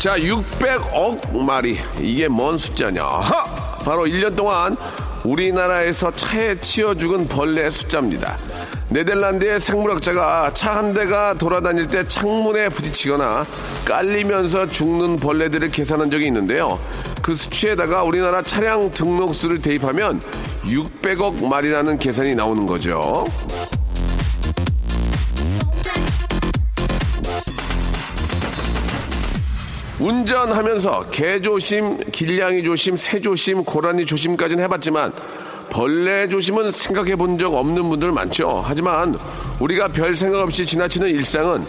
자 600억 마리 이게 뭔 숫자냐 하! 바로 1년 동안 우리나라에서 차에 치여 죽은 벌레 숫자입니다 네덜란드의 생물학자가 차 한 대가 돌아다닐 때 창문에 부딪히거나 깔리면서 죽는 벌레들을 계산한 적이 있는데요. 그 수치에다가 우리나라 차량 등록수를 대입하면 600억 마리라는 계산이 나오는 거죠. 운전하면서 개 조심, 길냥이 조심, 새 조심, 고라니 조심까지는 해봤지만 벌레 조심은 생각해 본 적 없는 분들 많죠. 하지만 우리가 별 생각 없이 지나치는 일상은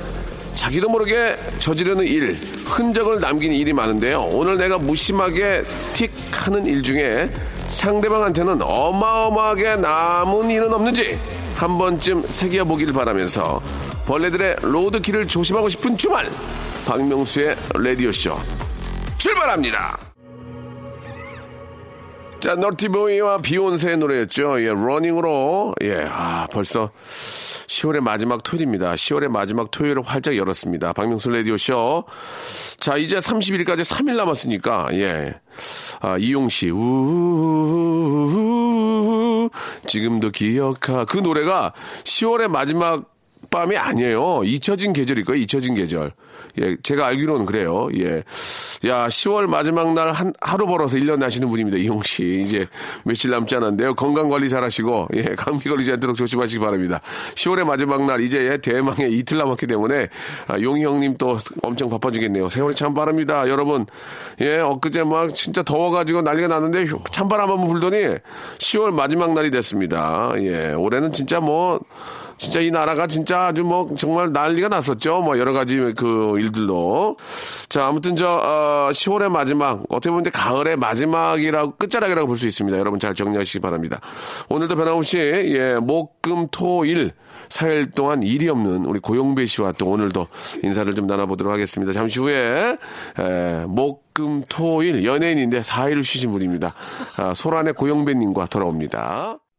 자기도 모르게 저지르는 일, 흔적을 남기는 일이 많은데요. 오늘 내가 무심하게 틱 하는 일 중에 상대방한테는 어마어마하게 남은 일은 없는지 한 번쯤 새겨보길 바라면서 벌레들의 로드킬을 조심하고 싶은 주말 박명수의 라디오쇼 출발합니다. 자, 너티보이와 비욘세의 노래였죠. 예, 러닝으로, 예, 아, 벌써 10월의 마지막 토요일입니다. 10월의 마지막 토요일을 활짝 열었습니다. 박명수 라디오쇼. 자, 이제 30일까지 3일 남았으니까, 예. 아, 이용 씨, 우우우우, 지금도 기억하. 그 노래가 10월의 마지막 밤이 아니에요. 잊혀진 계절일 거예요. 잊혀진 계절. 예, 제가 알기로는 그래요. 예. 야, 10월 마지막 날 한, 하루 벌어서 1년 나시는 분입니다. 이용 씨. 이제 며칠 남지 않았는데요. 건강 관리 잘 하시고, 예, 감기 걸리지 않도록 조심하시기 바랍니다. 10월의 마지막 날 이제 대망의 이틀 남았기 때문에, 아, 용희 형님 또 엄청 바빠지겠네요. 세월이 참 빠릅니다. 여러분, 예, 엊그제 막 진짜 더워가지고 난리가 났는데, 찬바람 한번 불더니 10월 마지막 날이 됐습니다. 예, 올해는 진짜 뭐, 진짜 이 나라가 진짜 아주 뭐 정말 난리가 났었죠. 뭐 여러 가지 그 일들도. 자, 아무튼 저, 어, 10월의 마지막, 어떻게 보면 가을의 마지막이라고, 끝자락이라고 볼 수 있습니다. 여러분 잘 정리하시기 바랍니다. 오늘도 변함없이, 예, 목, 금, 토, 일. 4일 동안 일이 없는 우리 고용배 씨와 또 오늘도 인사를 좀 나눠보도록 하겠습니다. 잠시 후에, 에, 목, 금, 토, 일 연예인인데 4일을 쉬신 분입니다. 아, 소란의 고용배님과 돌아옵니다.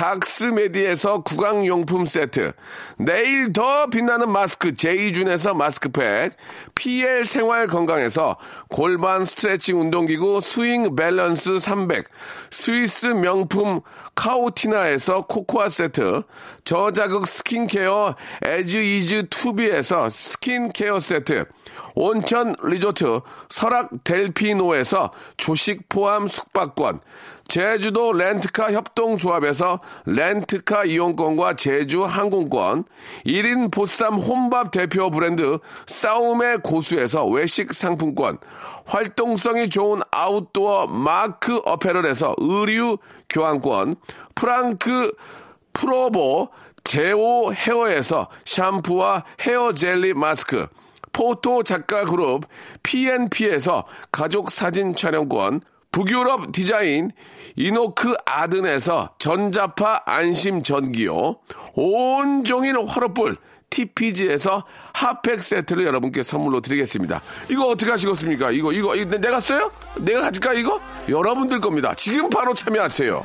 닥스메디에서 구강용품 세트, 내일 더 빛나는 마스크 제이준에서 마스크팩, PL 생활 건강에서 골반 스트레칭 운동기구 스윙 밸런스 300, 스위스 명품 카오티나에서 코코아 세트, 저자극 스킨케어 에즈 이즈 투비에서 스킨케어 세트, 온천 리조트 설악 델피노에서 조식 포함 숙박권, 제주도 렌트카 협동조합에서 렌트카 이용권과 제주 항공권, 1인 보쌈 혼밥 대표 브랜드 싸움의 고수에서 외식 상품권, 활동성이 좋은 아웃도어 마크 어페럴에서 의류 교환권, 프랑크 프로보 제오 헤어에서 샴푸와 헤어 젤리 마스크, 포토 작가 그룹 PNP에서 가족 사진 촬영권, 북유럽 디자인 이노크 아든에서 전자파 안심 전기요, 온종일 화로불 TPG에서 핫팩 세트를 여러분께 선물로 드리겠습니다. 이거 어떻게 하시겠습니까? 이거, 이거, 이거 내가 써요? 내가 가질까, 이거? 여러분들 겁니다. 지금 바로 참여하세요.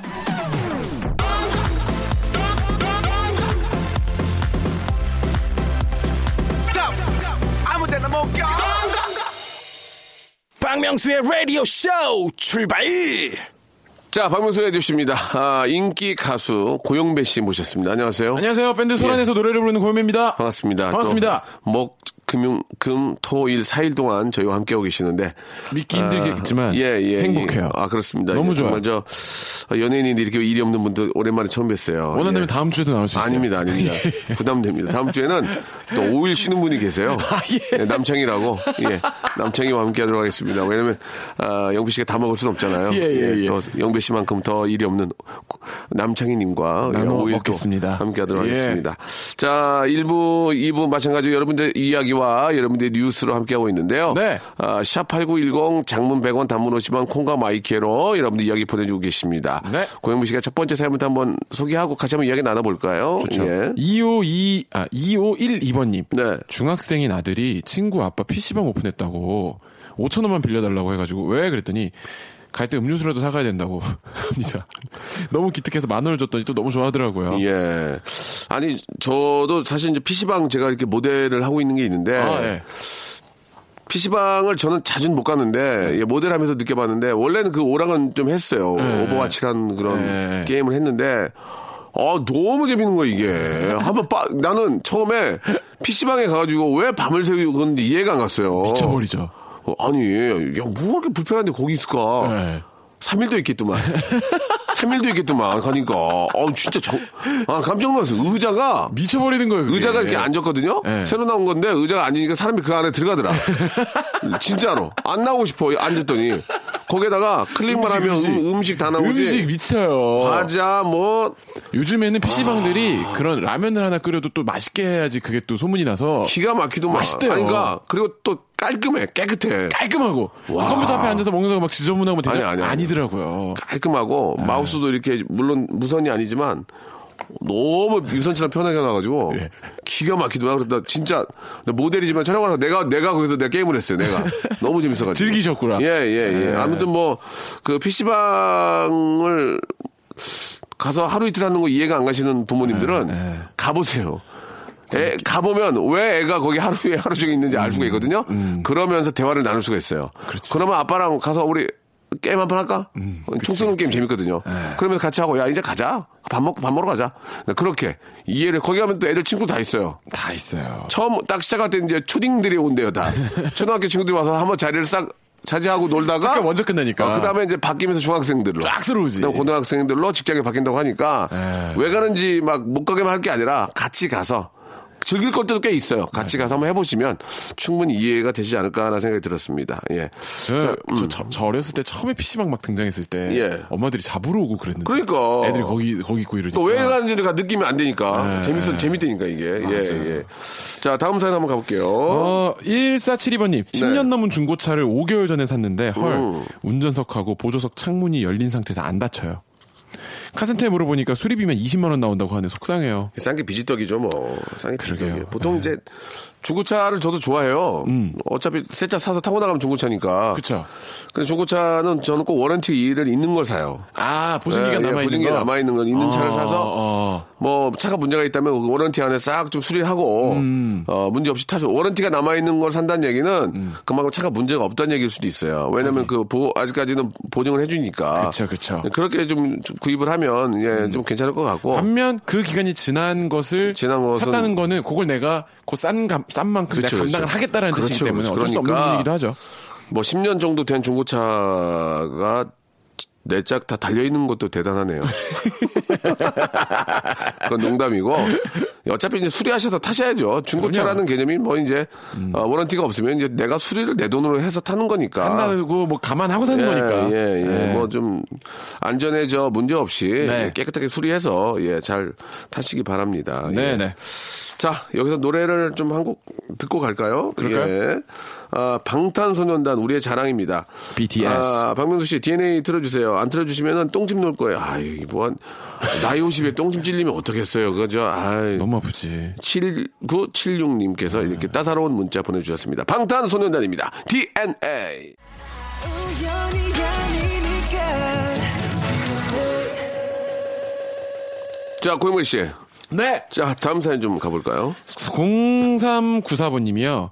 박명수의 라디오 쇼 출발! 자, 박명수 해주십니다. 아, 인기 가수 고영배 씨 모셨습니다. 안녕하세요. 안녕하세요. 밴드 소란에서 노래를 부르는 고현입니다. 반갑습니다. 반갑습니다. 또 목, 금융, 금, 토, 일, 4일 동안 저희와 함께하고 계시는데. 믿기 힘들겠지만 행복해요. 아, 그렇습니다. 너무 예, 정말 좋아요. 저 연예인인데 이렇게 일이 없는 분들 오랜만에 처음 뵀어요. 원한다면 예. 다음 주에도 나올 수 있어요. 아닙니다, 아닙니다. 부담됩니다. 다음 주에는 또 5일 쉬는 분이 계세요. 아, 예. 예, 남창이라고. 예. 남창이와 함께 하도록 하겠습니다. 왜냐면, 아, 영배 씨가 다 먹을 수는 없잖아요. 예, 예, 예. 또 영배 씨만큼 더 일이 없는 남창희님과 나눠 5일 먹겠습니다. 또 함께 하도록 예. 하겠습니다. 자, 1부, 2부 마찬가지로 여러분들 이야기 와 여러분들의 뉴스로 함께하고 있는데요. 네. 아, 샵8910 장문 100원 단문 50원 콩과 마이K로 여러분들 이야기 보내주고 계십니다. 네. 고영배 씨가 첫 번째 사연부터 한번 소개하고 같이 한번 이야기 나눠볼까요? 그렇죠. 예. 2522, 아, 2512번님. 네. 중학생인 아들이 친구 아빠 PC방 오픈했다고 5천원만 빌려달라고 해가지고 왜 그랬더니 갈 때 음료수라도 사가야 된다고 합니다. 너무 기특해서 만 원을 줬더니 또 너무 좋아하더라고요. 예. 아니, 저도 사실 이제 PC방 제가 이렇게 모델을 하고 있는 게 있는데. 아, 예. PC방을 저는 자주는 못 가는데, 예, 모델 하면서 느껴봤는데, 원래는 그 오락은 좀 했어요. 오버워치라는 그런 네. 게임을 했는데, 아, 너무 재밌는 거야, 이게. 한번 빠, 나는 처음에 PC방에 가가지고 왜 밤을 새우고 그런지 이해가 안 갔어요. 미쳐버리죠. 어, 아니, 야, 뭐 이렇게 불편한데 거기 있을까? 네. 3일도 있겠더만. 3일도 있겠더만, 가니까. 어, 진짜 정, 아, 깜짝 놀랐어. 의자가, 미쳐버리는 거예요. 그게. 의자가 이렇게 앉았거든요? 네. 새로 나온 건데, 의자가 앉으니까 사람이 그 안에 들어가더라. 진짜로. 안 나오고 싶어, 앉았더니. 거기에다가 클릭만 음식, 하면 음식. 음, 식 다 나오지. 음식 미쳐요. 과자, 뭐, 요즘에는 PC방들이 아. 그런 라면을 하나 끓여도 또 맛있게 해야지 그게 또 소문이 나서 기가 막히더만. 맛있대요. 아니, 그러니까, 그리고 또 깔끔해, 깨끗해. 깔끔하고 와. 컴퓨터 앞에 앉아서 먹는 거막 지저분하고 되죠? 아니, 아니, 아니. 아니더라고요. 깔끔하고 마우스도 이렇게 물론 무선이 아니지만 너무 유선처럼 편하게 나가지고 예. 기가 막히더라. 그러다 진짜 나 모델이지만 촬영을 하고 내가 내가 거기서 내가 게임을 했어요. 내가 너무 재밌어가지고 즐기셨구나. 예예 예, 아무튼 뭐 그 PC방을 가서 하루 이틀 하는 거 이해가 안 가시는 부모님들은 예. 가보세요. 애, 가보면 왜 애가 거기 하루에 하루 종일 있는지 알 수가 있거든요. 그러면서 대화를 나눌 수가 있어요. 음, 그렇지. 그러면 아빠랑 가서 우리 게임 한 판 할까? 총 쏘는 게임 재밌거든요. 예. 그러면서 같이 하고 야 이제 가자. 밥 먹고 밥 먹으러 가자. 그렇게 이해를 거기 가면 또 애들 친구 다 있어요. 다 있어요. 처음 딱 시작할 때 이제 초딩들이 온대요 다. 초등학교 친구들이 와서 한번 자리를 싹 차지하고 놀다가 그러니까 먼저 끝나니까. 그 다음에 이제 바뀌면서 중학생들로 쫙 들어오지. 고등학생들로 직장에 바뀐다고 하니까 에. 왜 가는지 막 못 가게만 할 게 아니라 같이 가서 즐길 것도 꽤 있어요. 같이 가서 한번 해보시면 충분히 이해가 되시지 않을까라는 생각이 들었습니다. 예. 저, 자, 음. 저, 저, 저 어렸을 때 처음에 PC방 막 등장했을 때 예. 엄마들이 잡으러 오고 그랬는데 그러니까. 애들이 거기 거기 있고 이러니까 또 왜 가는지가 느끼면 안 되니까 네. 재밌어 재밌다니까 이게 예, 예. 자 다음 사연 한번 가볼게요. 어, 1472번님, 10년 넘은 중고차를 5개월 전에 샀는데, 헐, 음. 운전석하고 보조석 창문이 열린 상태에서 안 닫혀요. 카센터에 물어보니까 수리비면 20만 원 나온다고 하네. 속상해요. 싼 게 비지떡이죠, 뭐. 싼게 그러게요. 비지떡이에요. 보통 이제 중고차를 저도 좋아해요. 어차피 새 차 사서 타고 나가면 중고차니까. 음. 그쵸. 근데 중고차는 저는 꼭 워런티를 있는 걸 사요. 아, 보증기가 예, 예, 남아 있는 보증기가 거? 남아 있는 건 있는 차를 어, 사서 어. 뭐 차가 문제가 있다면 그 워런티 안에 싹 좀 수리하고 음. 어, 문제 없이 타죠. 워런티가 남아 있는 걸 산다는 얘기는 음. 그만큼 차가 문제가 없다는 얘기일 수도 있어요. 왜냐하면 그 보, 아직까지는 보증을 해주니까. 그쵸, 그쵸. 그렇게 좀 구입을 하면 예, 좀 괜찮을 것 같고. 반면 그 기간이 지난 것을 지난 것은- 샀다는 거는 그걸 내가 그싼 싼 만큼 그렇죠, 내가 감당을 그렇죠. 하겠다라는 뜻이기 그렇죠, 때문에 그렇죠. 어쩔 수 없는 그러니까 분이기도 하죠. 뭐 10년 정도 된 중고차가 내짝 다 달려있는 것도 대단하네요. 그건 농담이고. 어차피 이제 수리하셔서 타셔야죠. 중고차라는 개념이 뭐 이제 어, 워런티가 없으면 이제 내가 수리를 내 돈으로 해서 타는 거니까. 한다고 뭐 감안하고 사는 예, 거니까. 예, 예. 네. 뭐좀 안전해져 문제 없이 네. 깨끗하게 수리해서 예, 잘 타시기 바랍니다. 네, 예. 네. 자, 여기서 노래를 좀 한 곡 듣고 갈까요? 그럴까요? 예. 아, 방탄소년단 우리의 자랑입니다. BTS. 아, 박명수 씨 DNA 틀어주세요. 안 틀어주시면은 똥집 놓을 거예요. 아, 이게 뭐한 나이 50에 똥집 찔리면 어떡겠어요. 그죠? 아, 너무 아프지. 7976님께서 이렇게 따사로운 문자 보내주셨습니다. 방탄소년단입니다. DNA. 자, 고영물 씨. 네. 자, 다음 사연 좀 가볼까요? 0394번님이요.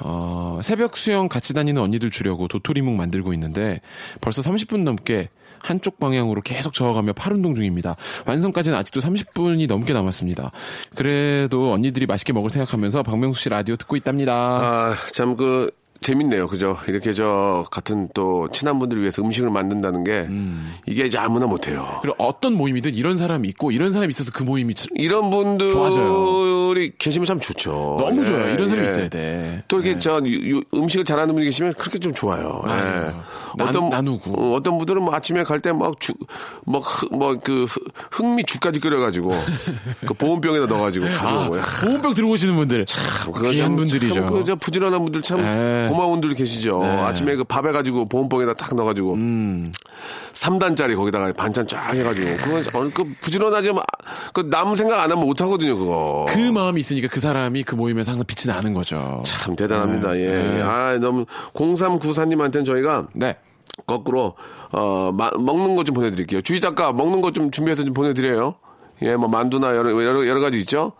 어, 새벽 수영 같이 다니는 언니들 주려고 도토리묵 만들고 있는데 벌써 30분 넘게 한쪽 방향으로 계속 저어가며 팔 운동 중입니다. 완성까지는 아직도 30분이 넘게 남았습니다. 그래도 언니들이 맛있게 먹을 생각하면서 박명수 씨 라디오 듣고 있답니다. 아, 참 그 재밌네요. 그죠? 이렇게 저 같은 또 친한 분들을 위해서 음식을 만든다는 게 이게 이제 아무나 못 해요. 그리고 어떤 모임이든 이런 사람이 있고 이런 사람이 있어서 그 모임이 참- 이런 분들이 좋아져요. 계시면 참 좋죠. 너무 예, 좋아요. 이런 사람이 예. 있어야 돼. 또 이렇게 저 유- 유- 음식을 잘하는 분이 계시면 그렇게 좀 좋아요. 예. 나- 나누고. 어, 어떤 분들은 뭐 아침에 갈 때 막 죽, 뭐뭐그 흑미 죽까지 끓여가지고 그 보온병에다 넣어가지고 아, 가져오고. 요 보온병 들고 오시는 분들 그거 귀한 참- 분들이죠. 참 그저 부지런한 분들 참 네. 고마운 분들 계시죠. 아침에 그 밥 해가지고 보온병에다 탁 넣어가지고 음. 3단짜리 거기다가 반찬 쫙 해가지고 그건 어, 그 부지런하지만 그 남 생각 안 하면 못 하거든요 그거. 그 마음이 있으니까 그 사람이 그 모임에서 항상 빛이 나는 거죠. 참 대단합니다. 네. 예. 네. 아 너무 0394님한테는 저희가 네. 거꾸로 어 마- 먹는 것 좀 보내드릴게요. 주희 작가 먹는 것 좀 준비해서 좀 보내드려요. 예, 뭐 만두나 여러 여러, 여러 가지 있죠.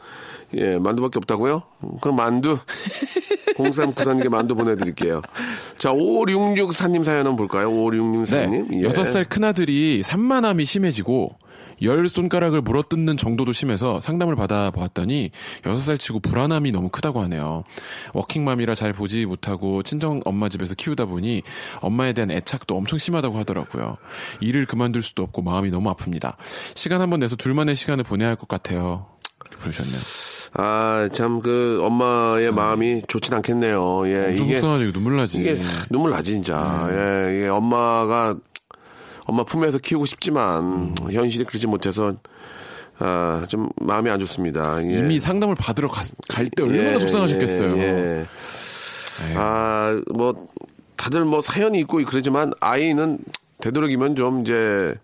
예, 만두밖에 없다고요? 그럼 만두 0394님께 만두 보내드릴게요. 자, 5664님 사연 한번 볼까요? 5664님. 네. 여섯 살 큰아들이 산만함이 심해지고 열 손가락을 물어뜯는 정도도 심해서 상담을 받아보았더니 여섯 살 치고 불안함이 너무 크다고 하네요. 워킹맘이라 잘 보지 못하고 친정 엄마 집에서 키우다 보니 엄마에 대한 애착도 엄청 심하다고 하더라고요. 일을 그만둘 수도 없고 마음이 너무 아픕니다. 시간 한번 내서 둘만의 시간을 보내야 할 것 같아요. 부르셨네요. 아, 참 그 엄마의 마음이 좋진 않겠네요. 예, 이게 속상하지 눈물 나지. 이게 눈물 나지 진짜. 예, 이게 엄마가 엄마 품에서 키우고 싶지만 현실이 그러지 못해서 아, 좀 마음이 안 좋습니다. 예. 이미 상담을 받으러 갈 때 얼마나 예, 속상하셨겠어요. 예, 예. 아, 뭐 다들 뭐 사연이 있고 그러지만 아이는 되도록이면 좀 이제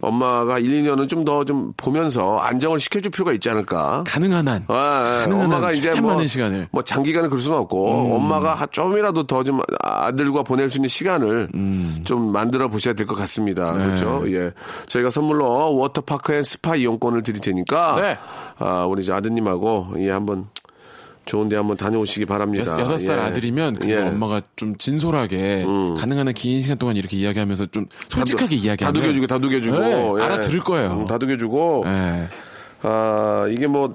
엄마가 1, 2년은 좀더좀 보면서 안정을 시켜줄 필요가 있지 않을까. 가능한 한. 아, 아, 가능한 엄마가 한 이제 뭐, 많은 시간을. 음. 뭐 장기간은 그럴 수는 없고 엄마가 하- 좀이라도 더 좀 아들과 보낼 수 있는 시간을 음. 좀 만들어 보셔야 될 것 같습니다. 네. 그렇죠? 예. 저희가 선물로 워터파크 앤 스파 이용권을 드릴 테니까 네. 아, 우리 이제 아드님하고 예, 한번 좋은 데 한번 다녀오시기 바랍니다. 여섯, 살 예. 아들이면 그리고 예. 음. 엄마가 좀 진솔하게 가능한 한 긴 시간 동안 이렇게 이야기하면서 좀 솔직하게 이야기하면 다독여주고 다독여주고 네, 예. 알아들을 거예요. 음, 다독여주고 예. 아, 이게 뭐,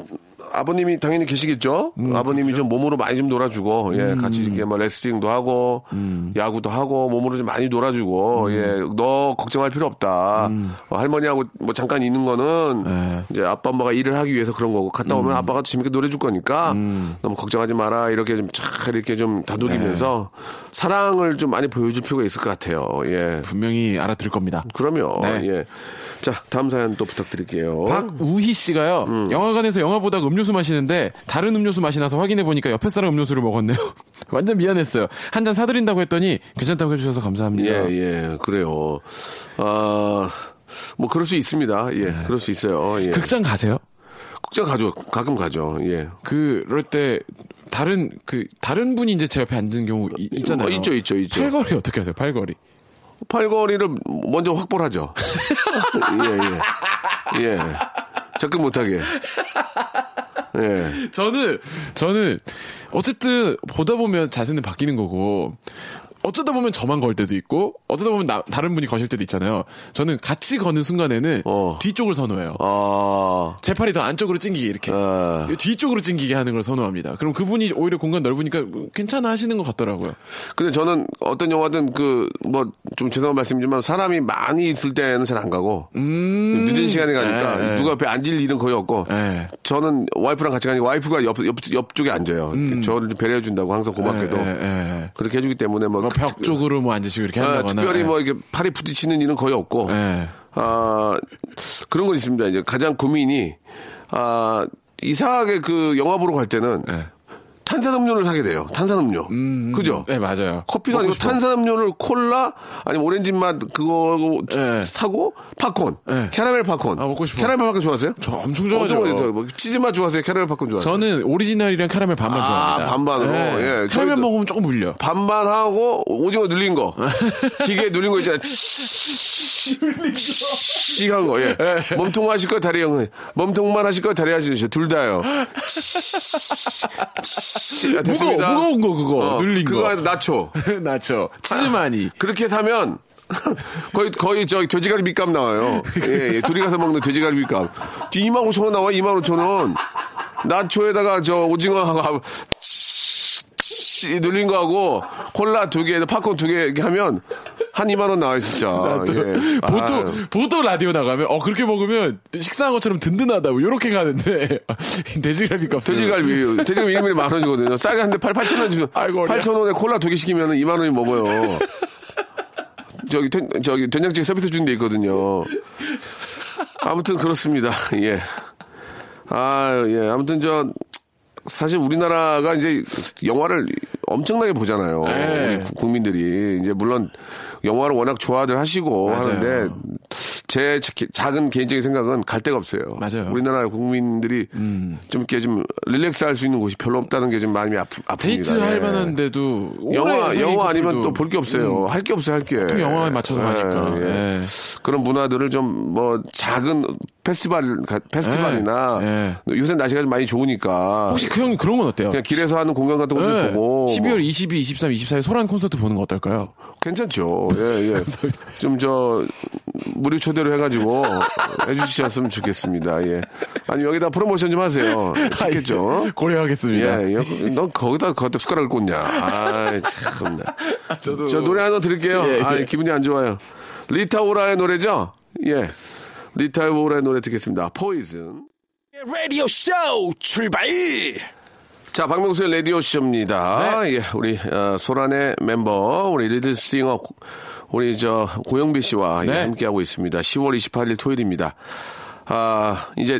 아버님이 당연히 계시겠죠? 음, 아버님이 좀 몸으로 많이 좀 놀아주고, 예, 같이 이렇게 뭐 레슬링도 하고, 음. 야구도 하고, 몸으로 좀 많이 놀아주고, 예, 너 걱정할 필요 없다. 어, 할머니하고 뭐 잠깐 있는 거는, 음. 네. 이제 아빠 엄마가 일을 하기 위해서 그런 거고, 갔다 음. 오면 아빠가 재밌게 놀아줄 거니까, 너무 걱정하지 마라. 이렇게 좀쫙 이렇게 좀 다독이면서, 네. 사랑을 좀 많이 보여줄 필요가 있을 것 같아요. 예. 분명히 알아들을 겁니다. 그럼요. 네. 예. 자, 다음 사연 또 부탁드릴게요. 박우희 씨가요. 음. 영화관에서 영화 보다가 음료수 마시는데 다른 음료수 맛이 나서 확인해 보니까 옆에 사람 음료수를 먹었네요. 완전 미안했어요. 한 잔 사드린다고 했더니 괜찮다고 해주셔서 감사합니다. 예, 예, 그래요. 아, 뭐, 그럴 수 있습니다. 예, 그럴 수 있어요. 예. 네. 극장 가세요? 극장 가죠. 가끔 가죠. 예. 그럴 때 다른 그 다른 분이 이제 제 옆에 앉은 경우 이- 있잖아요. 뭐 있죠, 있죠, 있죠. 팔걸이 어떻게 하세요? 팔걸이. 팔거리를 먼저 확보를 하죠. 예, 예. 예. 접근 못하게. 예. 저는 저는 어쨌든 보다 보면 자세는 바뀌는 거고 어쩌다 보면 저만 걸 때도 있고 어쩌다 보면 나- 다른 분이 거실 때도 있잖아요. 저는 같이 거는 순간에는 어. 뒤쪽을 선호해요. 아, 제 팔이 더 안쪽으로 찡기게 이렇게 아. 뒤쪽으로 찡기게 하는 걸 선호합니다. 그럼 그분이 오히려 공간 넓으니까 괜찮아 하시는 것 같더라고요. 근데 저는 어떤 영화든 그, 뭐, 좀 죄송한 말씀이지만 사람이 많이 있을 때는 잘 안 가고, 늦은 시간에 가니까 네, 네. 누가 옆에 앉을 일은 거의 없고, 네. 저는 와이프랑 같이 가니까 와이프가 옆, 옆, 옆쪽에 앉아요. 저를 좀 배려해 준다고 항상 고맙게도. 예, 예, 예. 그렇게 해주기 때문에 뭐. 뭐 벽 쪽으로 뭐 앉으시고 이렇게 아, 한다거나. 특별히 예. 뭐 이렇게 팔이 부딪히는 일은 거의 없고, 예. 아, 그런 건 있습니다. 이제 가장 고민이, 아, 이상하게 그 영화 보러 갈 때는 네. 탄산음료를 사게 돼요. 탄산음료. 그죠? 네, 맞아요. 커피가 아니고 싶어. 탄산음료를 콜라 아니면 오렌지 맛 그거 네. 사고 팝콘 네. 캐러멜 팝콘 아, 먹고 싶어. 캐러멜 팝콘 좋아하세요? 저 엄청 좋아하죠. 뭐 치즈 맛 좋아하세요? 캐러멜 팝콘 좋아하세요? 저는 오리지널이랑 캐러멜 반반 아, 좋아합니다. 반반으로? 예, 캐러멜 먹으면 조금 물려. 반반 하고 오징어 눌린 거 기계 눌린 거 있잖아요. 거, 예. 몸통만 하실 거예요, 다리 형. 몸통만 하실 거예요, 다리 하시죠. 둘 다요. 아. 무거워, 무거운 거 그거 어, 눌린 그거 거. 나초. 나죠. 치즈 많이. 그렇게 사면 거의 거의 저 돼지갈비 값 나와요. 예, 예. 둘이 가서 먹는 돼지갈비 값. 2만 5천 원 나와. 2만 5천 원. 나초에다가 저 오징어하고 씨, 눌린 거하고 콜라 두 개, 팝콘 두 개 이렇게 하면 한 2만 원 나와요, 진짜. 예. 보통 아유. 보통 라디오 나가면 어 그렇게 먹으면 식사한 것처럼 든든하다 뭐 이렇게 가는데 돼지갈비 값 돼지갈비, 돼지갈비 1인분에 만 원이거든요. 싸게 한데 8, 8천 원 어려. 8천 원에 콜라 두 개 시키면 2만 원이 먹어요. 저기, 된, 저기, 된장찌개 서비스 주는 데 있거든요. 아무튼 그렇습니다. 예. 아, 예. 아무튼 저, 사실 우리나라가 이제 영화를 엄청나게 보잖아요. 네. 우리 구- 국민들이. 이제 물론 영화를 워낙 좋아들 하시고 맞아요. 하는데 제 자- 작은 개인적인 생각은 갈 데가 없어요. 맞아요. 음. 우리나라 국민들이 좀 이렇게 좀 릴렉스 할 수 있는 곳이 별로 없다는 게 좀 마음이 아프, 아픕니다. 데이트 할 예. 만한데도 영화, 영화 아니면 또 볼 게 없어요. 할게 없어요, 할 게. 보통 영화에 맞춰서 가니까. 예. 그런 문화들을 좀 뭐 작은 페스티벌, 가- 페스티벌이나 예. 요새 날씨가 좀 많이 좋으니까. 혹시 그 형님 그런 건 어때요? 그냥 길에서 하는 공연 같은 거좀 네. 보고. 12월 22, 23, 24일 소란 콘서트 보는 거 어떨까요? 괜찮죠. 예, 예. 좀 저, 무료 초대로 해가지고 해주셨으면 좋겠습니다. 예. 아니, 여기다 프로모션 좀 하세요. 좋겠죠. 고려하겠습니다. 예, 예. 넌 거기다, 거기다 숟가락을 꽂냐. 아, 참나. 저도 저 노래 하나 드릴게요. 예, 예. 아, 기분이 안 좋아요. 리타 오라의 노래죠? 예. 리타 오라의 노래 듣겠습니다. 포이즌. 라디오 쇼 출발! 자, 박명수의 라디오 쇼입니다. 네. 예, 우리, 어, 소란의 멤버, 우리 리드싱어, 우리 저, 고영배 씨와 예, 네. 함께 하고 있습니다. 10월 28일 토요일입니다. 아, 이제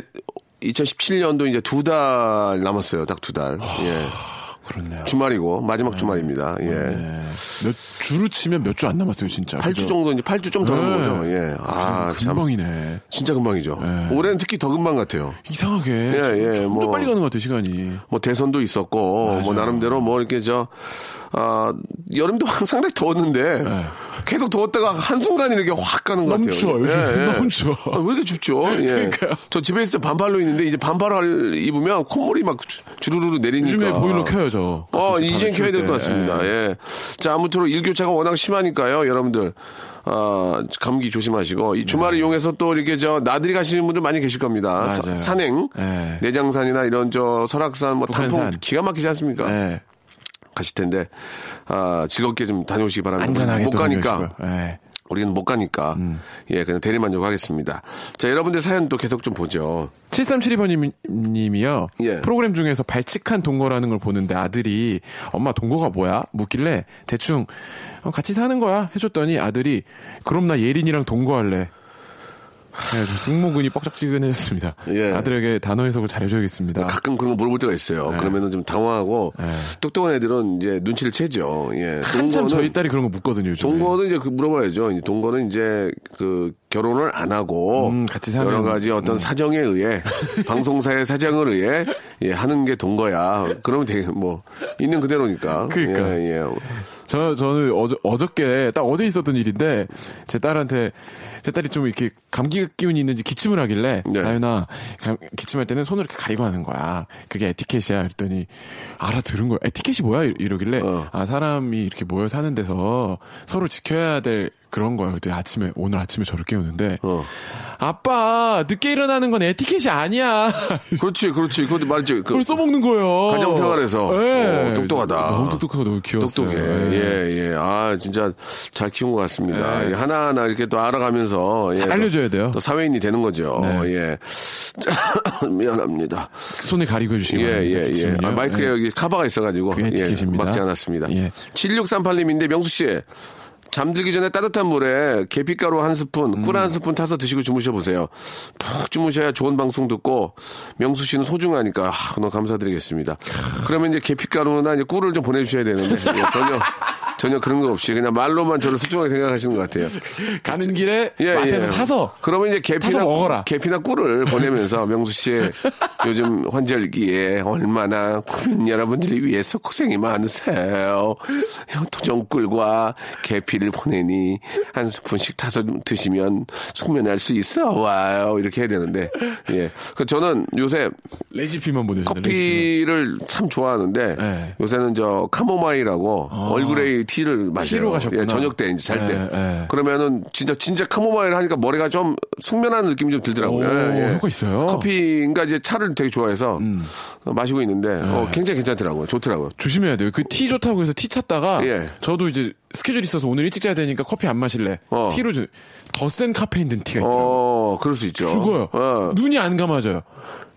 2017년도 이제 두 달 남았어요. 딱 두 달. 예. 그렇네요. 주말이고, 마지막 주말입니다. 예. 네. 몇 주로 치면 몇 주 안 남았어요, 진짜. 8주 그죠? 정도, 이제 8주 좀더 남은 네. 거죠. 예. 아, 참. 금방이네. 진짜 금방이죠. 올해는 특히 더 금방 같아요. 이상하게. 예, 좀 뭐. 더 빨리 가는 것 같아요, 시간이. 뭐 대선도 있었고 뭐 나름대로 뭐 이렇게 저 아, 여름도 상당히 더웠는데 계속 더웠다가 한순간에 이렇게 확 가는 것 네. 같아요. 추워요, 요즘. 너무 추워. 아, 왜 이렇게 춥죠? 예. 그러니까요. 저 집에 있을 때 반팔로 있는데 이제 반팔을 입으면 콧물이 막 주- 주르르 내리니까. 요즘에 보일러 켜요, 저. 어, 이젠 켜야 쉴될것 때. 같습니다. 예. 자, 아무쪼록 일교차가 워낙 심하니까요, 여러분들. 아, 감기 조심하시고, 이 주말을 이용해서 또 이렇게 저 나들이 가시는 분들 많이 계실 겁니다. 사- 네. 산행, 예. 내장산이나 이런 저 설악산, 뭐 단풍 북한산. 기가 막히지 않습니까? 예. 가실 텐데, 아, 즐겁게 좀 다녀오시기 바랍니다. 안전하게 못또 가니까. 예. 우리는 못 가니까. 음. 예, 그냥 대리만족하겠습니다. 자, 여러분들 사연 또 계속 좀 보죠. 7372번님이요. 예. 프로그램 중에서 발칙한 동거라는 걸 보는데 아들이 엄마 동거가 뭐야? 묻길래 대충 어, 같이 사는 거야 해줬더니 아들이 그럼 나 예린이랑 동거할래. 그래가지고 승모근이 뻑적지근해졌습니다. 예. 아들에게 단어 해석을 잘해줘야겠습니다. 가끔 그런 거 물어볼 때가 있어요. 네. 그러면은 좀 당황하고, 똑똑한 애들은 이제 눈치를 채죠. 예. 한참 동거는- 저희 딸이 그런 거 묻거든요. 요즘에. 동거는 이제 그 물어봐야죠. 동거는 이제 그 결혼을 안 하고 음, 여러 가지 어떤 사정에 의해 방송사의 사정을 의해 예, 하는 게 동거야. 그러면 되게 뭐 있는 그대로니까. 그러니까. 예, 예. 저, 저는 어저, 어저께, 딱 어제 있었던 일인데, 제 딸한테, 제 딸이 좀 이렇게 감기 기운이 있는지 기침을 하길래, 네. 다윤아, 감- 기침할 때는 손을 이렇게 가리고 하는 거야. 그게 에티켓이야. 그랬더니, 알아들은 거야. 에티켓이 뭐야? 이러- 이러길래, 어. 아, 사람이 이렇게 모여 사는 데서 서로 지켜야 될 그런 거야. 그때 아침에, 오늘 아침에 저를 깨우는데, 어. 아빠, 늦게 일어나는 건 에티켓이 아니야. 그렇지, 그렇지. 그것도 말이죠. 그 그걸 써먹는 거예요. 가정 생활에서. 네. 어, 똑똑하다. 너무 똑똑하고 너무 귀여웠어요. 똑똑해. 네. 예, 예. 아, 진짜 잘 키운 것 같습니다. 네. 예, 하나하나 이렇게 또 알아가면서. 잘 예, 알려줘야 또, 돼요. 또 사회인이 되는 거죠. 네. 예. 자, 미안합니다. 손을 가리고 해주시기 예. 예, 예. 아, 마이크에 예. 여기 카바가 있어가지고. 예, 에티켓입니다. 막지 않았습니다. 예. 7638님인데, 명수 씨. 잠들기 전에 따뜻한 물에 계피가루 한 스푼, 꿀 한 스푼 타서 드시고 주무셔 보세요. 푹 주무셔야 좋은 방송 듣고 명수 씨는 소중하니까 아, 너무 감사드리겠습니다. 그러면 이제 계피가루나 이제 꿀을 좀 보내주셔야 되는데 예, 전혀 전혀 그런 거 없이 그냥 말로만 저를 소중하게 생각하시는 것 같아요. 가는 길에 예, 마트에서 예. 사서 그러면 이제 계피나 먹어라. 계피나 꿀을 보내면서 명수 씨의 요즘 환절기에 얼마나 국민 여러분들을 위해서 고생이 많으세요. 토종꿀과 계피 를 보내니 한 스푼씩 타서 드시면 숙면할 수 있어 와요. 이렇게 해야 되는데 예. 그 저는 요새 레시피만 보내주세요. 레시피만. 커피를 참 좋아하는데 네. 요새는 저 카모마일하고 얼그레이 티를 가셨구나. 예, 저녁 때 이제 잘 때. 네, 네. 그러면은 진짜 진짜 카모마일 하니까 머리가 좀 숙면하는 느낌이 좀 들더라고요. 오, 효과 있어요? 음. 커피인가 이제 차를 되게 좋아해서 어, 마시고 있는데 어, 굉장히 괜찮더라고요. 좋더라고요. 조심해야 돼요. 그 티 좋다고 해서 티 찾다가 예. 저도 이제 스케줄 있어서 오늘 일찍 자야 되니까 커피 안 마실래. 어. 티로 더 센 카페인 든 티가 있더라고요. 어, 그럴 수 있죠. 죽어요. 어, 눈이 안 감아져요.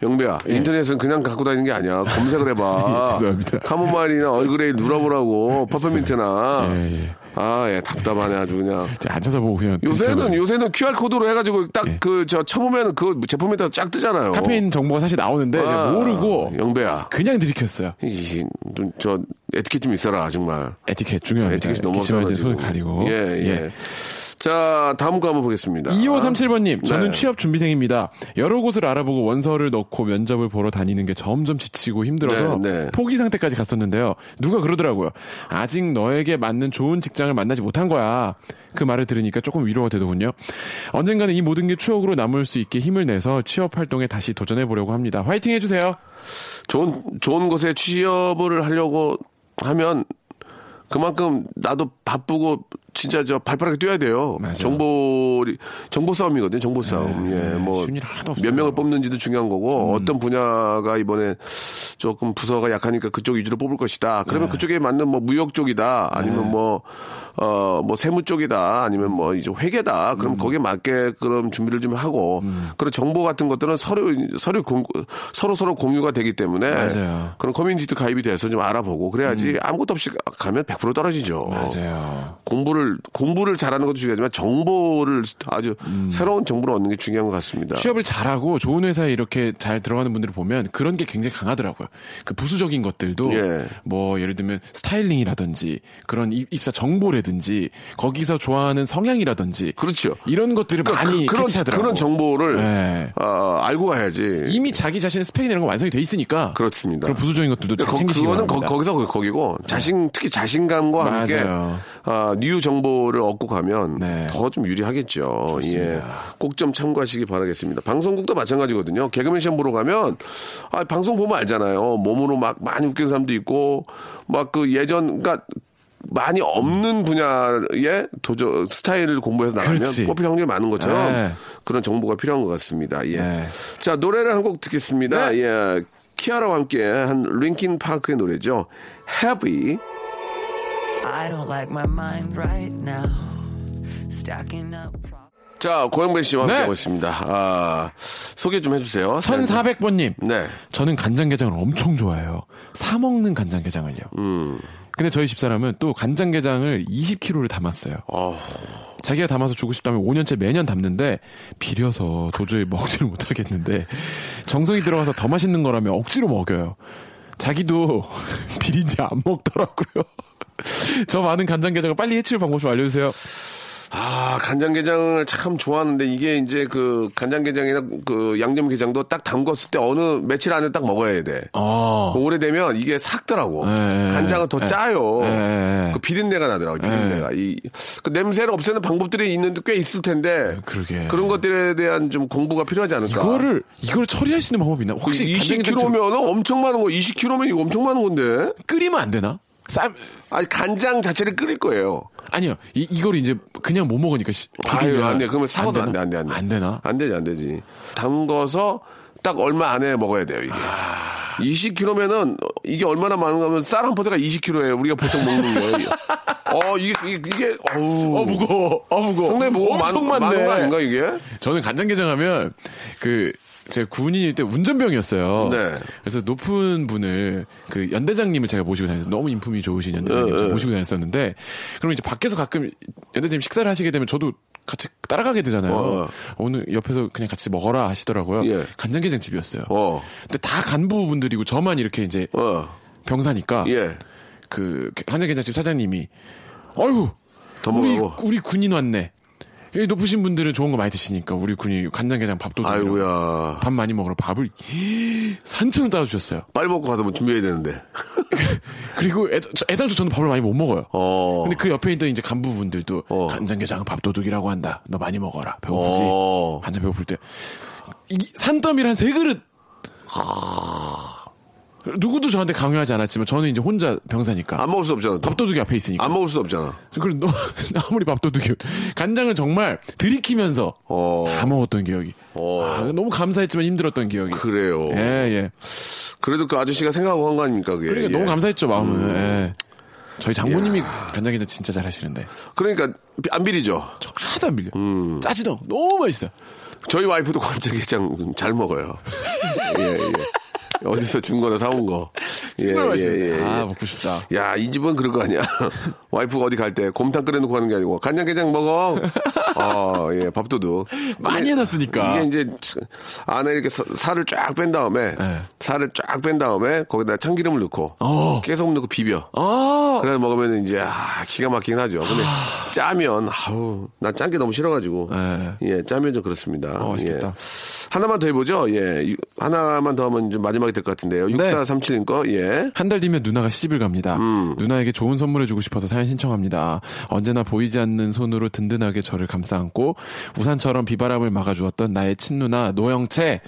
영배야, 인터넷은 그냥 갖고 다니는 게 아니야. 검색을 해봐. 예, 죄송합니다. 카모마일이나 얼그레이 눌러보라고. 페퍼민트나. 예, 예. 아, 예, 답답하네 아주 그냥. 안 찾아보고 그냥 요새는. 요새는 QR 코드로 해가지고 딱 예. 그저 쳐보면 그 제품에다 쫙 뜨잖아요. 카페인 정보가 사실 나오는데 아, 모르고 영배야. 그냥 들이켰어요. 이- 이- 좀, 저 에티켓 좀 있어라 정말. 에티켓 중요합니다. 에티켓이 너무 없어가지고. 손을 가리고. 예, 예. 자, 다음 거 한번 보겠습니다. 2537번님, 저는 네. 취업 준비생입니다. 여러 곳을 알아보고 원서를 넣고 면접을 보러 다니는 게 점점 지치고 힘들어서 네, 네. 포기 상태까지 갔었는데요. 누가 그러더라고요. 아직 너에게 맞는 좋은 직장을 만나지 못한 거야. 그 말을 들으니까 조금 위로가 되더군요. 언젠가는 이 모든 게 추억으로 남을 수 있게 힘을 내서 취업 활동에 다시 도전해 보려고 합니다. 화이팅 해주세요. 좋은 좋은 곳에 취업을 하려고 하면 그만큼 나도 바쁘고 진짜 저 발빠르게 뛰어야 돼요. 맞아요. 정보 정보 싸움이거든요. 정보 싸움. 네, 예, 뭐 쉬운 일 하나도 없어요. 음. 몇 명을 뽑는지도 중요한 거고 어떤 분야가 이번에 조금 부서가 약하니까 그쪽 위주로 뽑을 것이다. 그러면 네. 그쪽에 맞는 뭐 무역 쪽이다. 아니면 뭐 어, 뭐 세무 쪽이다. 아니면 뭐 이제 회계다. 음. 그럼 거기에 맞게 그럼 준비를 좀 하고 그런 정보 같은 것들은 서류 서류 공, 서로 서로 공유가 되기 때문에 맞아요. 그런 커뮤니티도 가입이 돼서 좀 알아보고 그래야지 아무것도 없이 가면 100% 떨어지죠. 음. 맞아요. 공부를 공부를 잘하는 것도 중요하지만 정보를 아주 새로운 정보를 얻는 게 중요한 것 같습니다. 음. 취업을 잘하고 좋은 회사에 이렇게 잘 들어가는 분들을 보면 그런 게 굉장히 강하더라고요. 그 부수적인 것들도 예. 뭐 예를 들면 스타일링이라든지 그런 입- 입사 정보라든지 거기서 좋아하는 성향이라든지 그렇죠. 이런 것들을 많이 그, 런. 그런 정보를 네. 어, 알고 가야지. 이미 자기 자신의 스펙이라는 건 완성이 돼 있으니까 그렇습니다. 그런 부수적인 것들도 잘 거, 챙기시기 그거는. 거, 기서 거기고 자신 특히 자신감과 함께 맞아요. 아, 뉴 정보를 얻고 가면 네. 더좀 유리하겠죠. 좋습니다. 예. 꼭 좀 참고하시기 바라겠습니다. 방송국도 마찬가지거든요. 개그맨 시험 보러 가면 아, 방송 보면 알잖아요. 몸으로 막 많이 웃기는 사람도 있고 막 그 예전 그러니까 많이 없는 분야의 도저 스타일을 공부해서 나가면 그렇지. 뽑힐 확률이 많은 것처럼 네. 그런 정보가 필요한 것 같습니다. 예. 네. 자, 노래를 한 곡 듣겠습니다. 네. 예. 키아라와 함께 한 링킨 파크의 노래죠. Heavy. I don't like my mind right now. Stacking up. 자, 고영배 씨와 함께 네. 하고 있습니다. 아, 소개 좀 해주세요. 1400번님. 네. 저는 간장게장을 엄청 좋아해요. 사 먹는 간장게장을요. 음. 근데 저희 집사람은 또 간장게장을 20kg를 담았어요. 어, 자기가 담아서 주고 싶다면 5년째 매년 담는데 비려서 도저히 먹지를 못하겠는데 정성이 들어가서 더 맛있는 거라면 억지로 먹여요. 자기도 비린지 안 먹더라고요. 저 많은 간장게장을 빨리 해칠 방법 좀 알려주세요. 아, 간장게장을 참 좋아하는데 이게 이제 그 간장게장이나 그 양념게장도 딱 담궜을 때 어느 며칠 안에 딱 먹어야 돼. 어. 오래되면 이게 삭더라고. 네, 간장은 더 네. 짜요. 네. 그 비린내가 나더라고, 비린내가. 이, 그 냄새를 없애는 방법들이 있는데 꽤 있을 텐데. 그러게. 그런 것들에 대한 좀 공부가 필요하지 않을까. 이거를 이거를 처리할 수 있는 방법이 있나? 혹시 간장게장 좀 20kg면 엄청 많은 거, 20kg면 이거 엄청 많은 건데. 끓이면 안 되나? 쌈 아니, 간장 자체를 끓일 거예요. 아니요. 이, 이걸 이제 그냥 못 먹으니까 시- 아유, 안 돼. 그러면 사고도 안 돼, 되나? 안 돼, 안 돼. 안 되나? 안 되지, 안 되지. 담궈서 딱 얼마 안에 먹어야 돼요, 이게. 20kg면은 이게 얼마나 많은가 하면 쌀 한 포대가 20kg예요. 우리가 보통 먹는 게. 어, 이게, 이게, 이게 어우. 어 무거워. 어 무거워. 상당히 무거워. 엄청 많, 많네. 많은 거 아닌가, 이게? 저는 간장게장 하면 그 제가 군인일 때 운전병이었어요. 네. 그래서 높은 분을 그 연대장님을 제가 모시고 다녔어요. 너무 인품이 좋으신 연대장님을 네, 네. 모시고 다녔었는데 그럼 이제 밖에서 가끔 연대장님 식사를 하시게 되면 저도 같이 따라가게 되잖아요. 어. 오늘 옆에서 그냥 같이 먹어라 하시더라고요. 예. 간장게장 집이었어요. 어, 근데 다 간부분들이고 저만 이렇게 이제 어, 병사니까 예. 그 간장게장집 사장님이 더 우리. 우리 군인 왔네. 이 높으신 분들은 좋은 거 많이 드시니까 우리 군이 간장게장 밥도 아이고야. 밥 많이 먹으러 밥을 산처럼 따라 주셨어요. 빨리 먹고 가서 뭐 준비해야 되는데. 그리고 애, 저- 애당초 저는 밥을 많이 못 먹어요. 어. 근데 그 옆에 있던 이제 간부분들도 어. 간장게장 밥도둑이라고 한다. 너 많이 먹어라. 배고프지? 어. 한참 배고플 때. 이 산더미를 한 세 그릇. 누구도 저한테 강요하지 않았지만 저는 이제 혼자 병사니까. 안 먹을 수 없잖아. 또. 밥도둑이 앞에 있으니까. 안 먹을 수 없잖아. 그리고 너, 아무리 밥도둑이 간장을 정말 들이키면서 어. 다 먹었던 기억이. 어. 아, 너무 감사했지만 힘들었던 기억이. 그래요. 예, 예. 그래도 그 아저씨가 생각하고 한 거 아닙니까, 그게. 그러니까 예. 너무 감사했죠, 마음은. 예. 저희 장모님이 간장게장 진짜 잘하시는데. 그러니까 안 비리죠. 저 하나도 안 밀려. 음. 짜지도 너무 맛있어요. 저희 와이프도 간장게장 잘 먹어요. 예, 예. 어디서 준 거나 사온 거. 예. 예, 예, 예. 아, 먹고 싶다. 야, 이 집은 그런 거 아니야. 와이프가 어디 갈 때 곰탕 끓여놓고 가는 게 아니고 간장게장 먹어. 어, 예, 밥도둑. 많이 해놨으니까. 이게 이제 치- 안에 이렇게 사- 살을 쫙 뺀 다음에 네. 살을 쫙 뺀 다음에 거기다 참기름을 넣고 어. 깨소금 넣고 비벼. 아, 그래 먹으면 이제 아, 기가 막히긴 하죠. 근데 짜면 아우 나 짠 게 너무 싫어가지고 네. 예 짜면 좀 그렇습니다. 어, 맛있겠다. 예. 하나만 더 해보죠. 예 이- 하나만 더 하면 좀 마지막이 될 것 같은데요. 네. 6437님 거 예. 한 달 뒤면 누나가 시집을 갑니다. 음. 누나에게 좋은 선물해주고 싶어서 사연 신청합니다. 언제나 보이지 않는 손으로 든든하게 저를 감싸 안고 우산처럼 비바람을 막아주었던 나의 친누나 노영채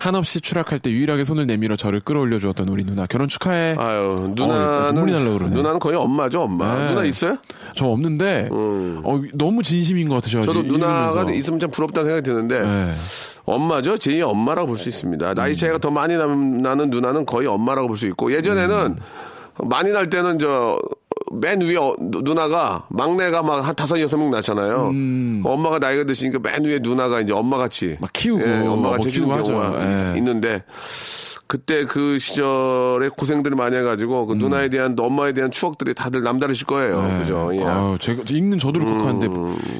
한없이 추락할 때 유일하게 손을 내밀어 저를 끌어올려 주었던 우리 누나 결혼 축하해. 아유 어, 누나는 눈물이 날라 그러네. 누나는 거의 엄마죠 엄마. 네. 누나 있어요? 저 없는데 어, 너무 진심인 것 같으셔. 음. 저도 누나가 있으면 참 부럽다는 생각이 드는데 네. 엄마죠. 제2의 엄마라고 볼 수 있습니다. 나이 차이가 더 많이 나- 나는 누나는 거의 엄마라고 볼 수 있고 예전에는 많이 날 때는 저 맨 위에 어- 누- 누나가 막내가 막 한 다섯 여섯 명 낳잖아요. 엄마가 나이가 드시니까 맨 위에 누나가 이제 엄마 같이 막 키우고, 예, 엄마가 뭐 제주는 키우고 경우가. 예. 있- 있는데 그때 그 시절에 고생들을 많이 해가지고 그 누나에 대한 엄마에 대한 추억들이 다들 남다르실 거예요. 네. 그죠? 예. 아유, 제가 읽는 저도 울컥하는데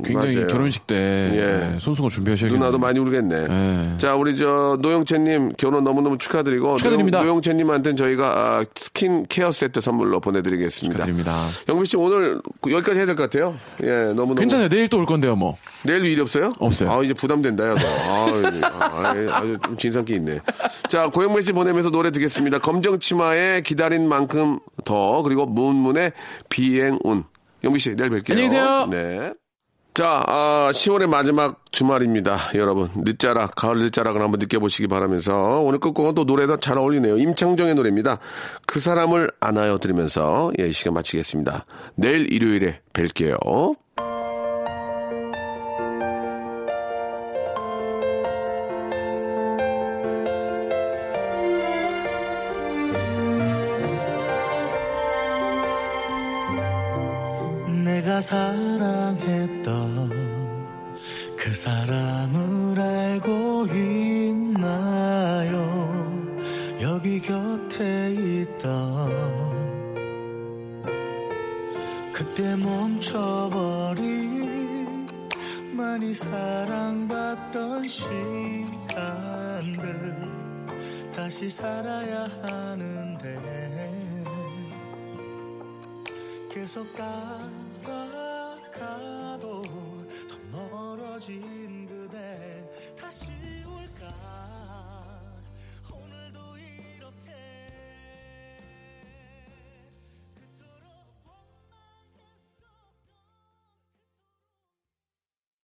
굉장히 맞아요. 결혼식 때 예. 예, 손수건 준비하셔야겠네요. 누나도 많이 울겠네. 예. 자, 우리 저 노영채님 결혼 너무너무 축하드리고 축하드립니다. 노영, 노영채님한테는 저희가 아, 스킨 케어 세트 선물로 보내드리겠습니다. 축하드립니다. 영미 씨 오늘 그 여기까지 해야 될 것 같아요. 예, 너무 너무 괜찮아요. 내일 또 올 건데요, 뭐. 내일 일 없어요? 없어요. 아 이제 부담된다, 야, 너. 아, 아, 아주 좀 진상기 있네. 자, 고영미 씨 보내면서 노래 듣겠습니다. 검정치마의 기다린 만큼 더 그리고 문문의 비행운. 영미 씨 내일 뵐게요. 안녕히 계세요. 네. 자, 아, 10월의 마지막 주말입니다. 여러분, 늦자락, 가을 늦자락을 한번 느껴보시기 바라면서 오늘 끝곡은 또 노래도 잘 어울리네요. 임창정의 노래입니다. 그 사람을 안아요 들으면서 예, 이 시간 마치겠습니다. 내일 일요일에 뵐게요. 사랑했던 그 사람을 알고 있나요? 여기 곁에 있던 그때 멈춰버린 많이 사랑받던 시간들 다시 살아야 하는데 계속 따라가